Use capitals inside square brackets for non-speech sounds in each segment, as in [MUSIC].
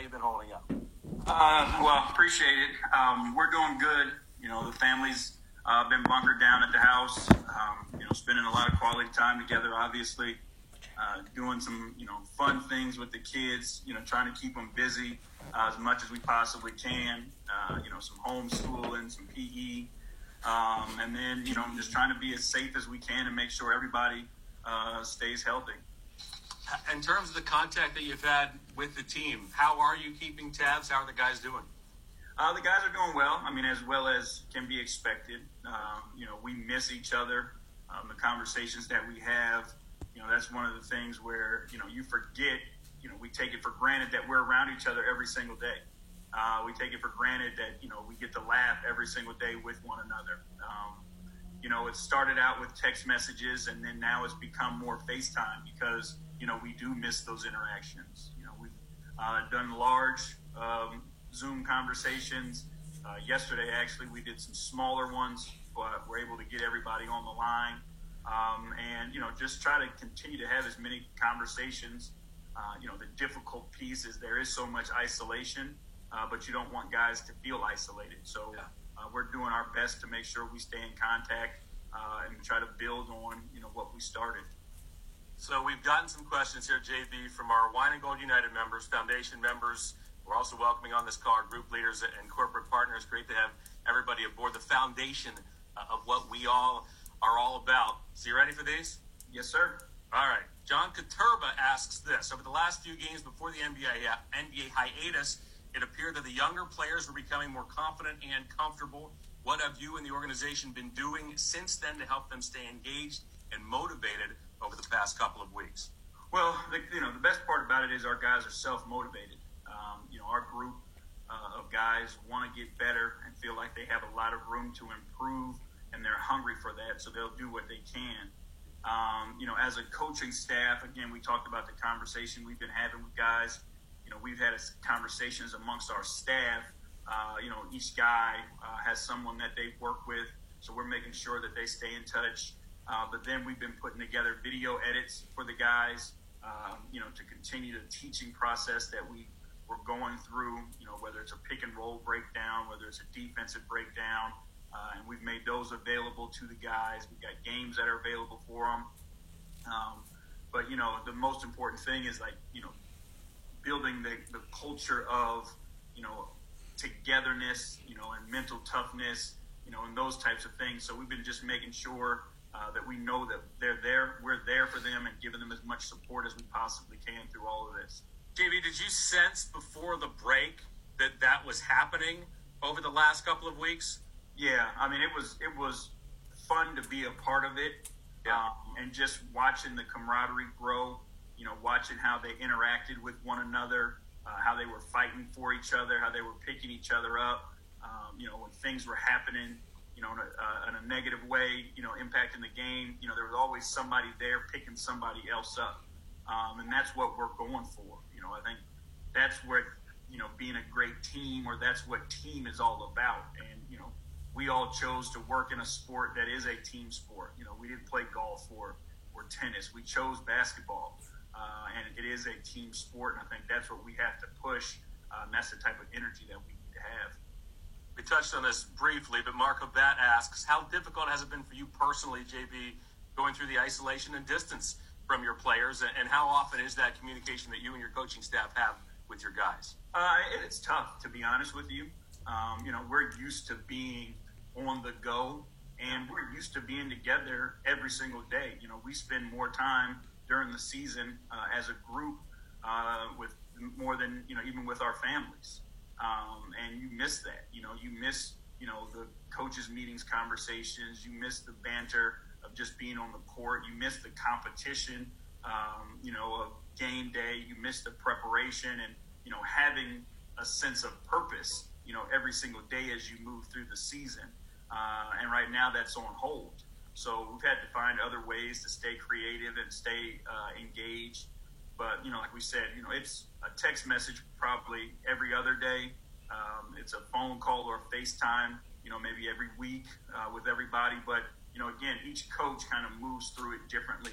you been holding up? Uh, well, appreciate it. Um, we're doing good. You know, the family's uh, been bunkered down at the house. Um, you know, spending a lot of quality time together. Obviously, uh, doing some you know fun things with the kids. You know, trying to keep them busy uh, as much as we possibly can. Uh, you know, some homeschooling, some PE, um, and then you know, just trying to be as safe as we can and make sure everybody uh, stays healthy. In terms of the contact that you've had with the team, how are you keeping tabs? How are the guys doing? Uh, the guys are doing well. I mean, as well as can be expected. Um, you know, we miss each other. Um, the conversations that we have, you know, that's one of the things where you know you forget. You know, we take it for granted that we're around each other every single day. Uh, we take it for granted that you know we get to laugh every single day with one another. Um, you know, it started out with text messages, and then now it's become more FaceTime because you know we do miss those interactions. You know, we've uh, done large um, Zoom conversations. Uh, yesterday, actually, we did some smaller ones, but we're able to get everybody on the line, um, and you know, just try to continue to have as many conversations. Uh, you know, the difficult piece is there is so much isolation, uh, but you don't want guys to feel isolated. So uh, we're doing our best to make sure we stay in contact uh, and try to build on you know what we started. So we've gotten some questions here, JB, from our Wine and Gold United members, foundation members. We're also welcoming on this call our group leaders and corporate partners. Great to have everybody aboard the foundation uh, of what we all are all about. So you ready for these? Yes, sir. All right. John Katurba asks this. Over the last few games before the NBA, uh, NBA hiatus, it appeared that the younger players were becoming more confident and comfortable. What have you and the organization been doing since then to help them stay engaged and motivated over the past couple of weeks? Well, the, you know, the best part about it is our guys are self motivated. Um, you know, our group uh, of guys want to get better and feel like they have a lot of room to improve, and they're hungry for that, so they'll do what they can. Um, you know, as a coaching staff, again, we talked about the conversation we've been having with guys. You know, we've had conversations amongst our staff. Uh, you know, each guy uh, has someone that they work with, so we're making sure that they stay in touch. Uh, but then we've been putting together video edits for the guys, um, you know, to continue the teaching process that we were going through. You know, whether it's a pick and roll breakdown, whether it's a defensive breakdown, uh, and we've made those available to the guys. We've got games that are available for them. Um, but you know, the most important thing is like you know, building the, the culture of you know togetherness, you know, and mental toughness, you know, and those types of things. So we've been just making sure uh, that we know that they're there, we're there for them, and giving them as much support as we possibly can through all of this. JB, did you sense before the break that that was happening over the last couple of weeks? Yeah, I mean it was it was fun to be a part of it, yeah. um, and just watching the camaraderie grow. You know, watching how they interacted with one another, uh, how they were fighting for each other, how they were picking each other up. Um, you know, when things were happening, you know, in a, uh, in a negative way, you know, impacting the game. You know, there was always somebody there picking somebody else up, um, and that's what we're going for. You know, I think that's what you know being a great team, or that's what team is all about. And you know, we all chose to work in a sport that is a team sport. You know, we didn't play golf or or tennis. We chose basketball, uh, and it is a team sport. And I think that's what we have to push. Uh, that's the type of energy that we need to have. We touched on this briefly, but Marco Bat asks, how difficult has it been for you personally, JB, going through the isolation and distance from your players, and how often is that communication that you and your coaching staff have with your guys? Uh, it's tough, to be honest with you. Um, you know, we're used to being on the go, and we're used to being together every single day. You know, we spend more time during the season uh, as a group uh, with more than you know, even with our families. Um, and you miss that. You know, you miss you know the coaches' meetings, conversations. You miss the banter of just being on the court. You miss the competition. Um, you know, of game day. You miss the preparation and you know having a sense of purpose you know, every single day as you move through the season. Uh, and right now that's on hold. So we've had to find other ways to stay creative and stay uh, engaged. But, you know, like we said, you know, it's a text message probably every other day. Um, it's a phone call or FaceTime, you know, maybe every week uh, with everybody. But, you know, again, each coach kind of moves through it differently.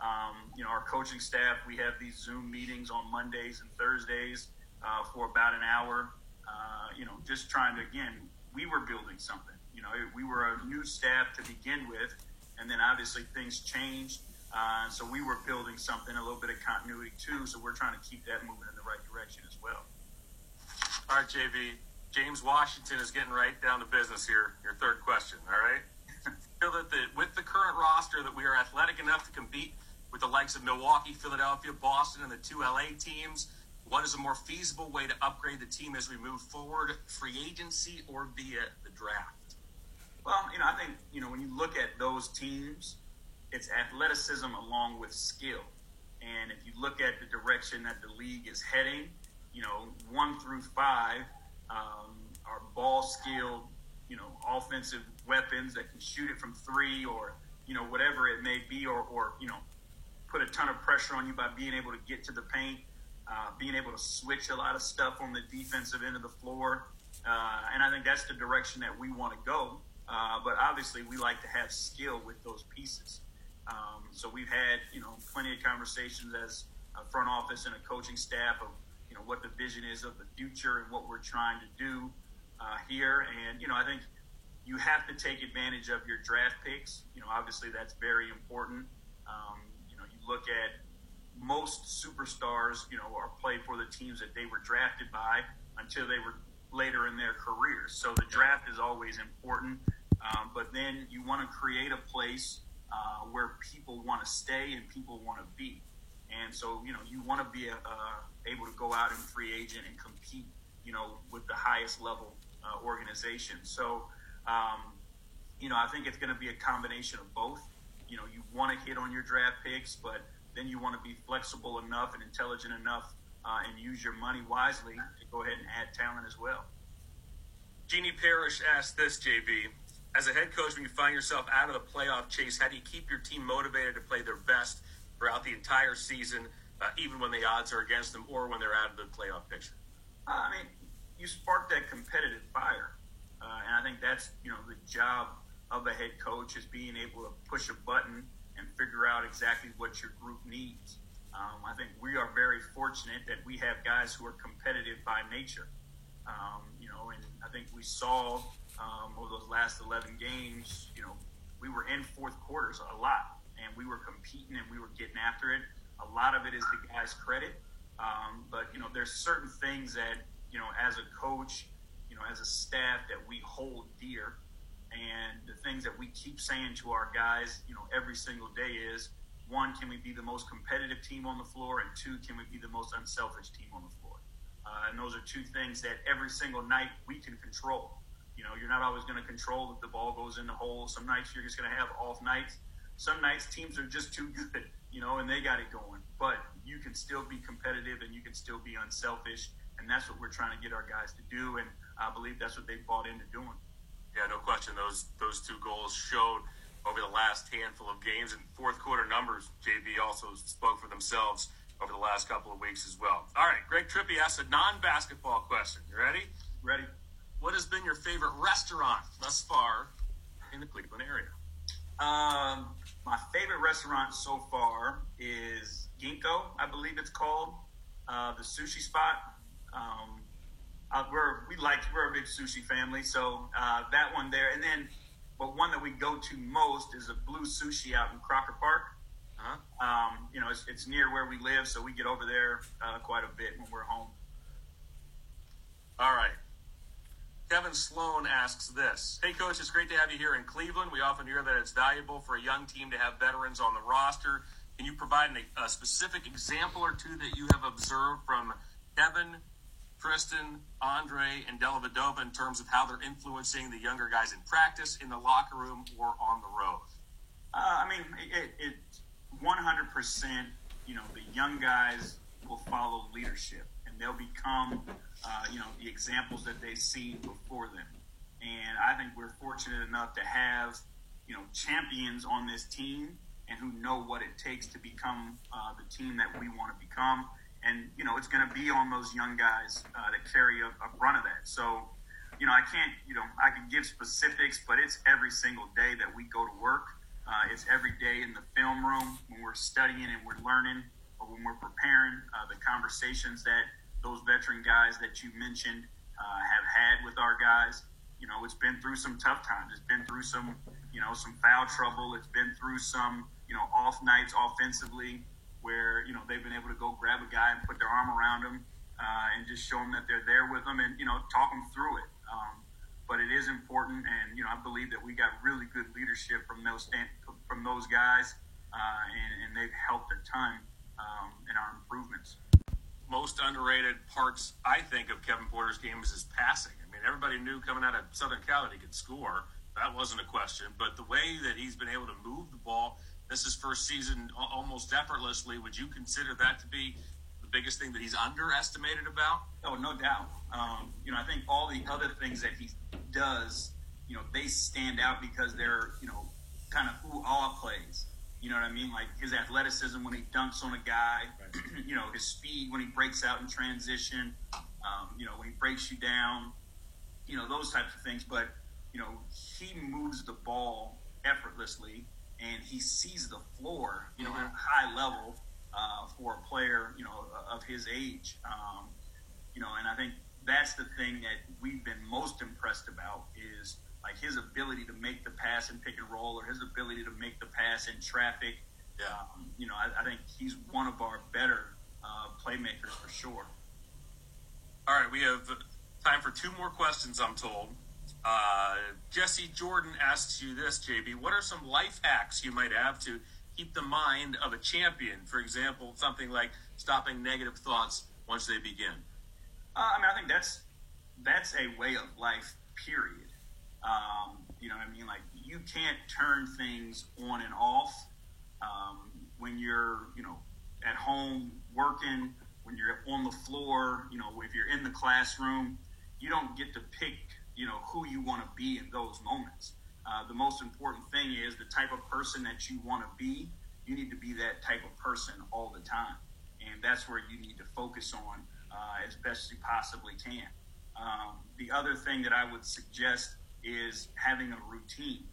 Um, you know, our coaching staff, we have these Zoom meetings on Mondays and Thursdays uh, for about an hour. Uh, you know, just trying to again, we were building something. You know, we were a new staff to begin with, and then obviously things changed. Uh, so we were building something, a little bit of continuity too. So we're trying to keep that moving in the right direction as well. All right, JB. James Washington is getting right down to business here. Your third question. All right. [LAUGHS] feel that the, with the current roster that we are athletic enough to compete with the likes of Milwaukee, Philadelphia, Boston, and the two LA teams. What is a more feasible way to upgrade the team as we move forward, free agency or via the draft? Well, you know, I think you know when you look at those teams, it's athleticism along with skill. And if you look at the direction that the league is heading, you know, one through five um, are ball skilled, you know, offensive weapons that can shoot it from three or, you know, whatever it may be, or, or you know, put a ton of pressure on you by being able to get to the paint, uh, being able to switch a lot of stuff on the defensive end of the floor. Uh, and I think that's the direction that we want to go. Uh, but obviously, we like to have skill with those pieces. Um, so we've had, you know, plenty of conversations as a front office and a coaching staff of, you know, what the vision is of the future and what we're trying to do uh, here. And, you know, I think you have to take advantage of your draft picks. You know, obviously that's very important. Um, you know, you look at most superstars, you know, are played for the teams that they were drafted by until they were later in their careers. So the draft is always important. Um, but then you want to create a place uh, where people want to stay and people want to be. And so, you know, you want to be uh, able to go out and free agent and compete, you know, with the highest level uh, organization. So, um, you know, I think it's going to be a combination of both. You know, you want to hit on your draft picks, but then you want to be flexible enough and intelligent enough uh, and use your money wisely to go ahead and add talent as well. Jeannie Parrish asked this, JB. As a head coach, when you find yourself out of the playoff chase, how do you keep your team motivated to play their best throughout the entire season, uh, even when the odds are against them or when they're out of the playoff picture? Uh, I mean, you spark that competitive fire. Uh, and I think that's you know the job of a head coach is being able to push a button and figure out exactly what your group needs. Um, I think we are very fortunate that we have guys who are competitive by nature. Um, you know, and I think we saw um, over those last 11 games, you know, we were in fourth quarters a lot, and we were competing and we were getting after it. A lot of it is the guys' credit, um, but you know, there's certain things that you know, as a coach you know, as a staff that we hold dear. And the things that we keep saying to our guys, you know, every single day is one, can we be the most competitive team on the floor? And two, can we be the most unselfish team on the floor? Uh, and those are two things that every single night we can control. You know, you're not always going to control if the ball goes in the hole. Some nights you're just going to have off nights. Some nights teams are just too good, you know, and they got it going. But you can still be competitive and you can still be unselfish. And that's what we're trying to get our guys to do. And I believe that's what they bought into doing. Yeah, no question. Those those two goals showed over the last handful of games, and fourth quarter numbers. JB also spoke for themselves over the last couple of weeks as well. All right, Greg Trippy asked a non-basketball question. You ready? Ready. What has been your favorite restaurant thus far in the Cleveland area? Um, my favorite restaurant so far is Ginko, I believe it's called, uh, the sushi spot. Um, uh, we're we like we're a big sushi family, so uh, that one there, and then but one that we go to most is a Blue Sushi out in Crocker Park. Uh-huh. Um, you know, it's, it's, near where we live, so we get over there uh, quite a bit when we're home. All right. Kevin Sloan asks this Hey, coach, it's great to have you here in Cleveland. We often hear that it's valuable for a young team to have veterans on the roster. Can you provide a specific example or two that you have observed from Kevin, Tristan, Andre, and Dellavedova in terms of how they're influencing the younger guys in practice, in the locker room, or on the road? Uh, I mean, it, it 100%, you know, the young guys will follow leadership and they'll become, uh, you know, the examples that they see before them. And I think we're fortunate enough to have, you know, champions on this team and who know what it takes to become uh, the team that we want to become and you know it's going to be on those young guys uh, that carry a, a run of that. So, you know, I can't, you know, I can give specifics, but it's every single day that we go to work. Uh, it's every day in the film room when we're studying and we're learning, or when we're preparing uh, the conversations that those veteran guys that you mentioned uh, have had with our guys. You know, it's been through some tough times. It's been through some, you know, some foul trouble. It's been through some, you know, off nights offensively where you know they've been able to go grab a guy and put their arm around him uh, and just show them that they're there with them and you know talk them through it. Um, but it is important, and you know I believe that we got really good leadership from those stand, from those guys, uh, and, and, they've helped a ton um, in our improvements. Most underrated parts, I think, of Kevin Porter's game is his passing. I mean, everybody knew coming out of Southern Cal that he could score. That wasn't a question. But the way that he's been able to move the ball, this is first season almost effortlessly. Would you consider that to be the biggest thing that he's underestimated about? Oh, no doubt. Um, you know, I think all the other things that he does, you know, they stand out because they're, you know, kind of who all plays. You know what I mean? Like his athleticism when he dunks on a guy, right. [CLEARS THROAT] you know, his speed when he breaks out in transition, um, you know, when he breaks you down, you know, those types of things. But, you know, he moves the ball effortlessly and he sees the floor, you know, mm-hmm. at a high level uh, for a player, you know, of his age. Um, you know, and I think that's the thing that we've been most impressed about is like his ability to make the pass and pick and roll, or his ability to make the pass in traffic. Yeah. Um, you know, I, I, think he's one of our better uh, playmakers for sure. All right, we have time for two more questions. I'm told. Uh, Jesse Jordan asks you this, JB. What are some life hacks you might have to keep the mind of a champion? For example, something like stopping negative thoughts once they begin. Uh, I mean, I think that's that's a way of life. Period. Um, you know what I mean? Like you can't turn things on and off um, when you're, you know, at home working, when you're on the floor, you know, if you're in the classroom, you don't get to pick, you know, who you want to be in those moments. Uh, the most important thing is the type of person that you want to be. You need to be that type of person all the time, and that's where you need to focus on uh, as best you possibly can. Um, the other thing that I would suggest is having a routine.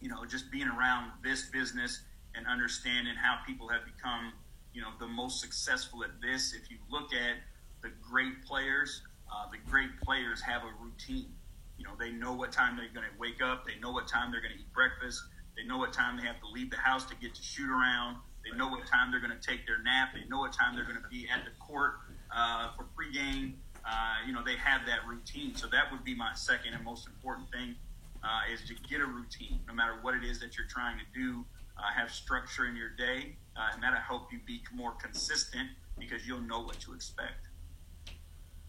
You know, just being around this business and understanding how people have become, you know, the most successful at this. If you look at the great players, uh, the great players have a routine. You know, they know what time they're going to wake up. They know what time they're going to eat breakfast. They know what time they have to leave the house to get to shoot around. They know what time they're going to take their nap. They know what time they're going to be at the court uh, for pregame. Uh, you know, they have that routine. So that would be my second and most important thing uh, is to get a routine, no matter what it is that you're trying to do. Uh, have structure in your day, uh, and that'll help you be more consistent because you'll know what to expect.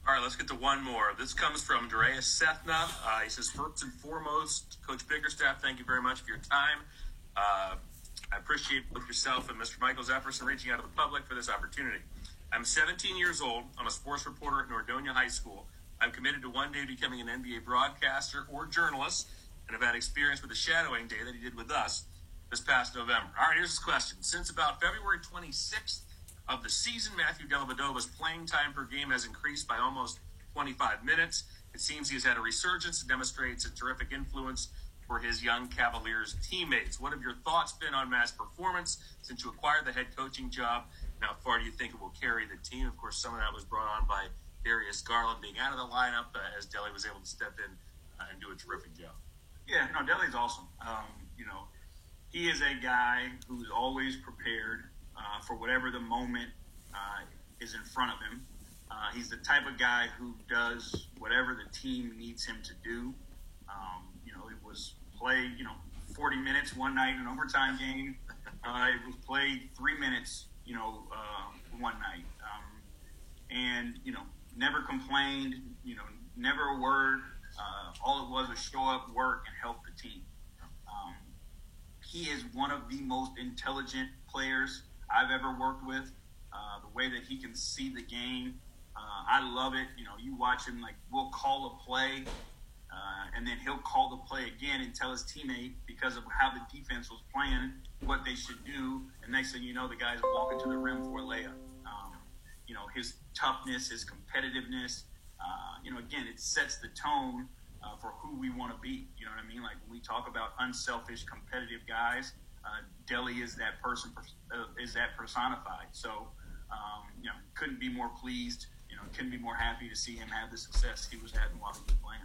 All right, let's get to one more. This comes from Darius Sethna. Uh, he says, first and foremost, Coach Bickerstaff, thank you very much for your time. Uh, I appreciate both yourself and Mr. Michael's efforts in reaching out to the public for this opportunity. I'm 17 years old. I'm a sports reporter at Nordonia High School. I'm committed to one day becoming an NBA broadcaster or journalist, and have had experience with the shadowing day that he did with us this past November. All right, here's his question. Since about February 26th of the season, Matthew Dellavedova's playing time per game has increased by almost 25 minutes. It seems he has had a resurgence and demonstrates a terrific influence for his young Cavaliers teammates. What have your thoughts been on Matt's performance since you acquired the head coaching job? How far do you think it will carry the team? Of course, some of that was brought on by Darius Garland being out of the lineup uh, as Delly was able to step in uh, and do a terrific job. Yeah, no, Delly's awesome. Um, you know, he is a guy who's always prepared uh, for whatever the moment uh, is in front of him. Uh, he's the type of guy who does whatever the team needs him to do. Um, you know, it was play, you know, 40 minutes one night, in an overtime game. Uh, it was played three minutes you know, uh, one night. Um, and, you know, never complained, you know, never a word. Uh, all it was was show up, work, and help the team. Um, he is one of the most intelligent players I've ever worked with. Uh, the way that he can see the game, uh, I love it. You know, you watch him like we'll call a play, uh, and then he'll call the play again and tell his teammate because of how the defense was playing what they should do. And next thing you know, the guy's walking to the rim for a layup. Um, you know, his toughness, his competitiveness. Uh, you know, again, it sets the tone uh, for who we want to be. You know what I mean? Like when we talk about unselfish, competitive guys, uh, Delly is that person, uh, is that personified. So, um, you know, couldn't be more pleased you know, couldn't be more happy to see him have the success he was having while he was playing.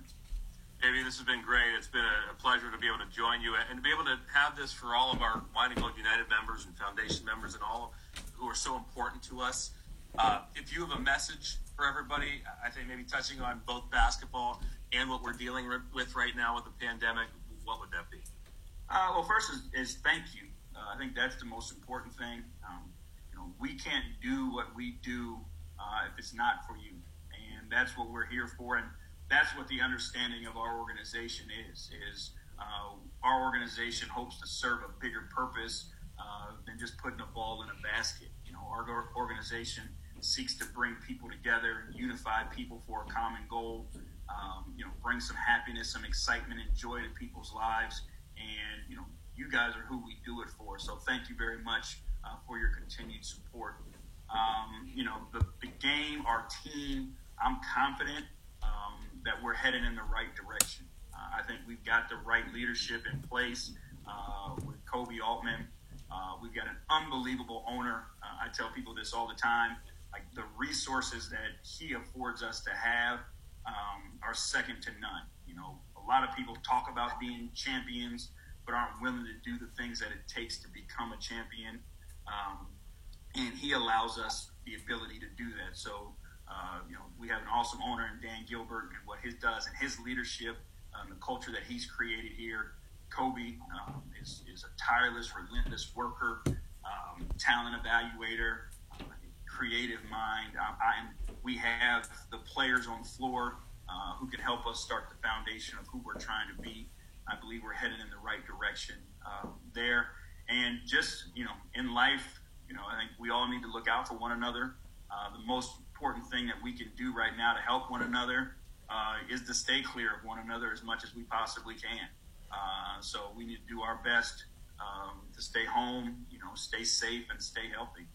Davey, this has been great. It's been a, pleasure to be able to join you and to be able to have this for all of our Wine and Gold United members and Foundation members and all who are so important to us. Uh, if you have a message for everybody, I think maybe touching on both basketball and what we're dealing with right now with the pandemic, what would that be? Uh, well, first is, is thank you. Uh, I think that's the most important thing. Um, you know, we can't do what we do uh, if it's not for you, and that's what we're here for. And that's what the understanding of our organization is. Is uh, our organization hopes to serve a bigger purpose than just putting a ball in a basket. You know, our organization seeks to bring people together, unify people for a common goal. Um, you know, bring some happiness, some excitement, and joy to people's lives. And you know, you guys are who we do it for. So thank you very much uh, for your continued support. Um, you know, the, the game, our team, I'm confident um, that we're heading in the right direction. Uh, I think we've got the right leadership in place uh, with Koby Altman. Uh, we've got an unbelievable owner. Uh, I tell people this all the time. Like the resources that he affords us to have um, are second to none. You know, a lot of people talk about being champions, but aren't willing to do the things that it takes to become a champion. Um, and he allows us the ability to do that. So uh, you know, we have an awesome owner in Dan Gilbert and what he does and his leadership, um, the culture that he's created here. Koby um, is, is a tireless, relentless worker, um, talent evaluator, creative mind. I, I, we have the players on the floor uh, who can help us start the foundation of who we're trying to be. I believe we're headed in the right direction uh, there. And just, you know, in life, you know, I think we all need to look out for one another. Uh, the most important thing that we can do right now to help one another uh, is to stay clear of one another as much as we possibly can. Uh, so we need to do our best um, to stay home, you know, stay safe and stay healthy.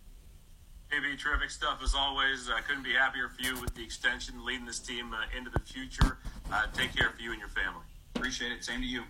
Maybe terrific stuff as always. I couldn't be happier for you with the extension, leading this team uh, into the future. Uh, take care for you and your family. Appreciate it. Same to you.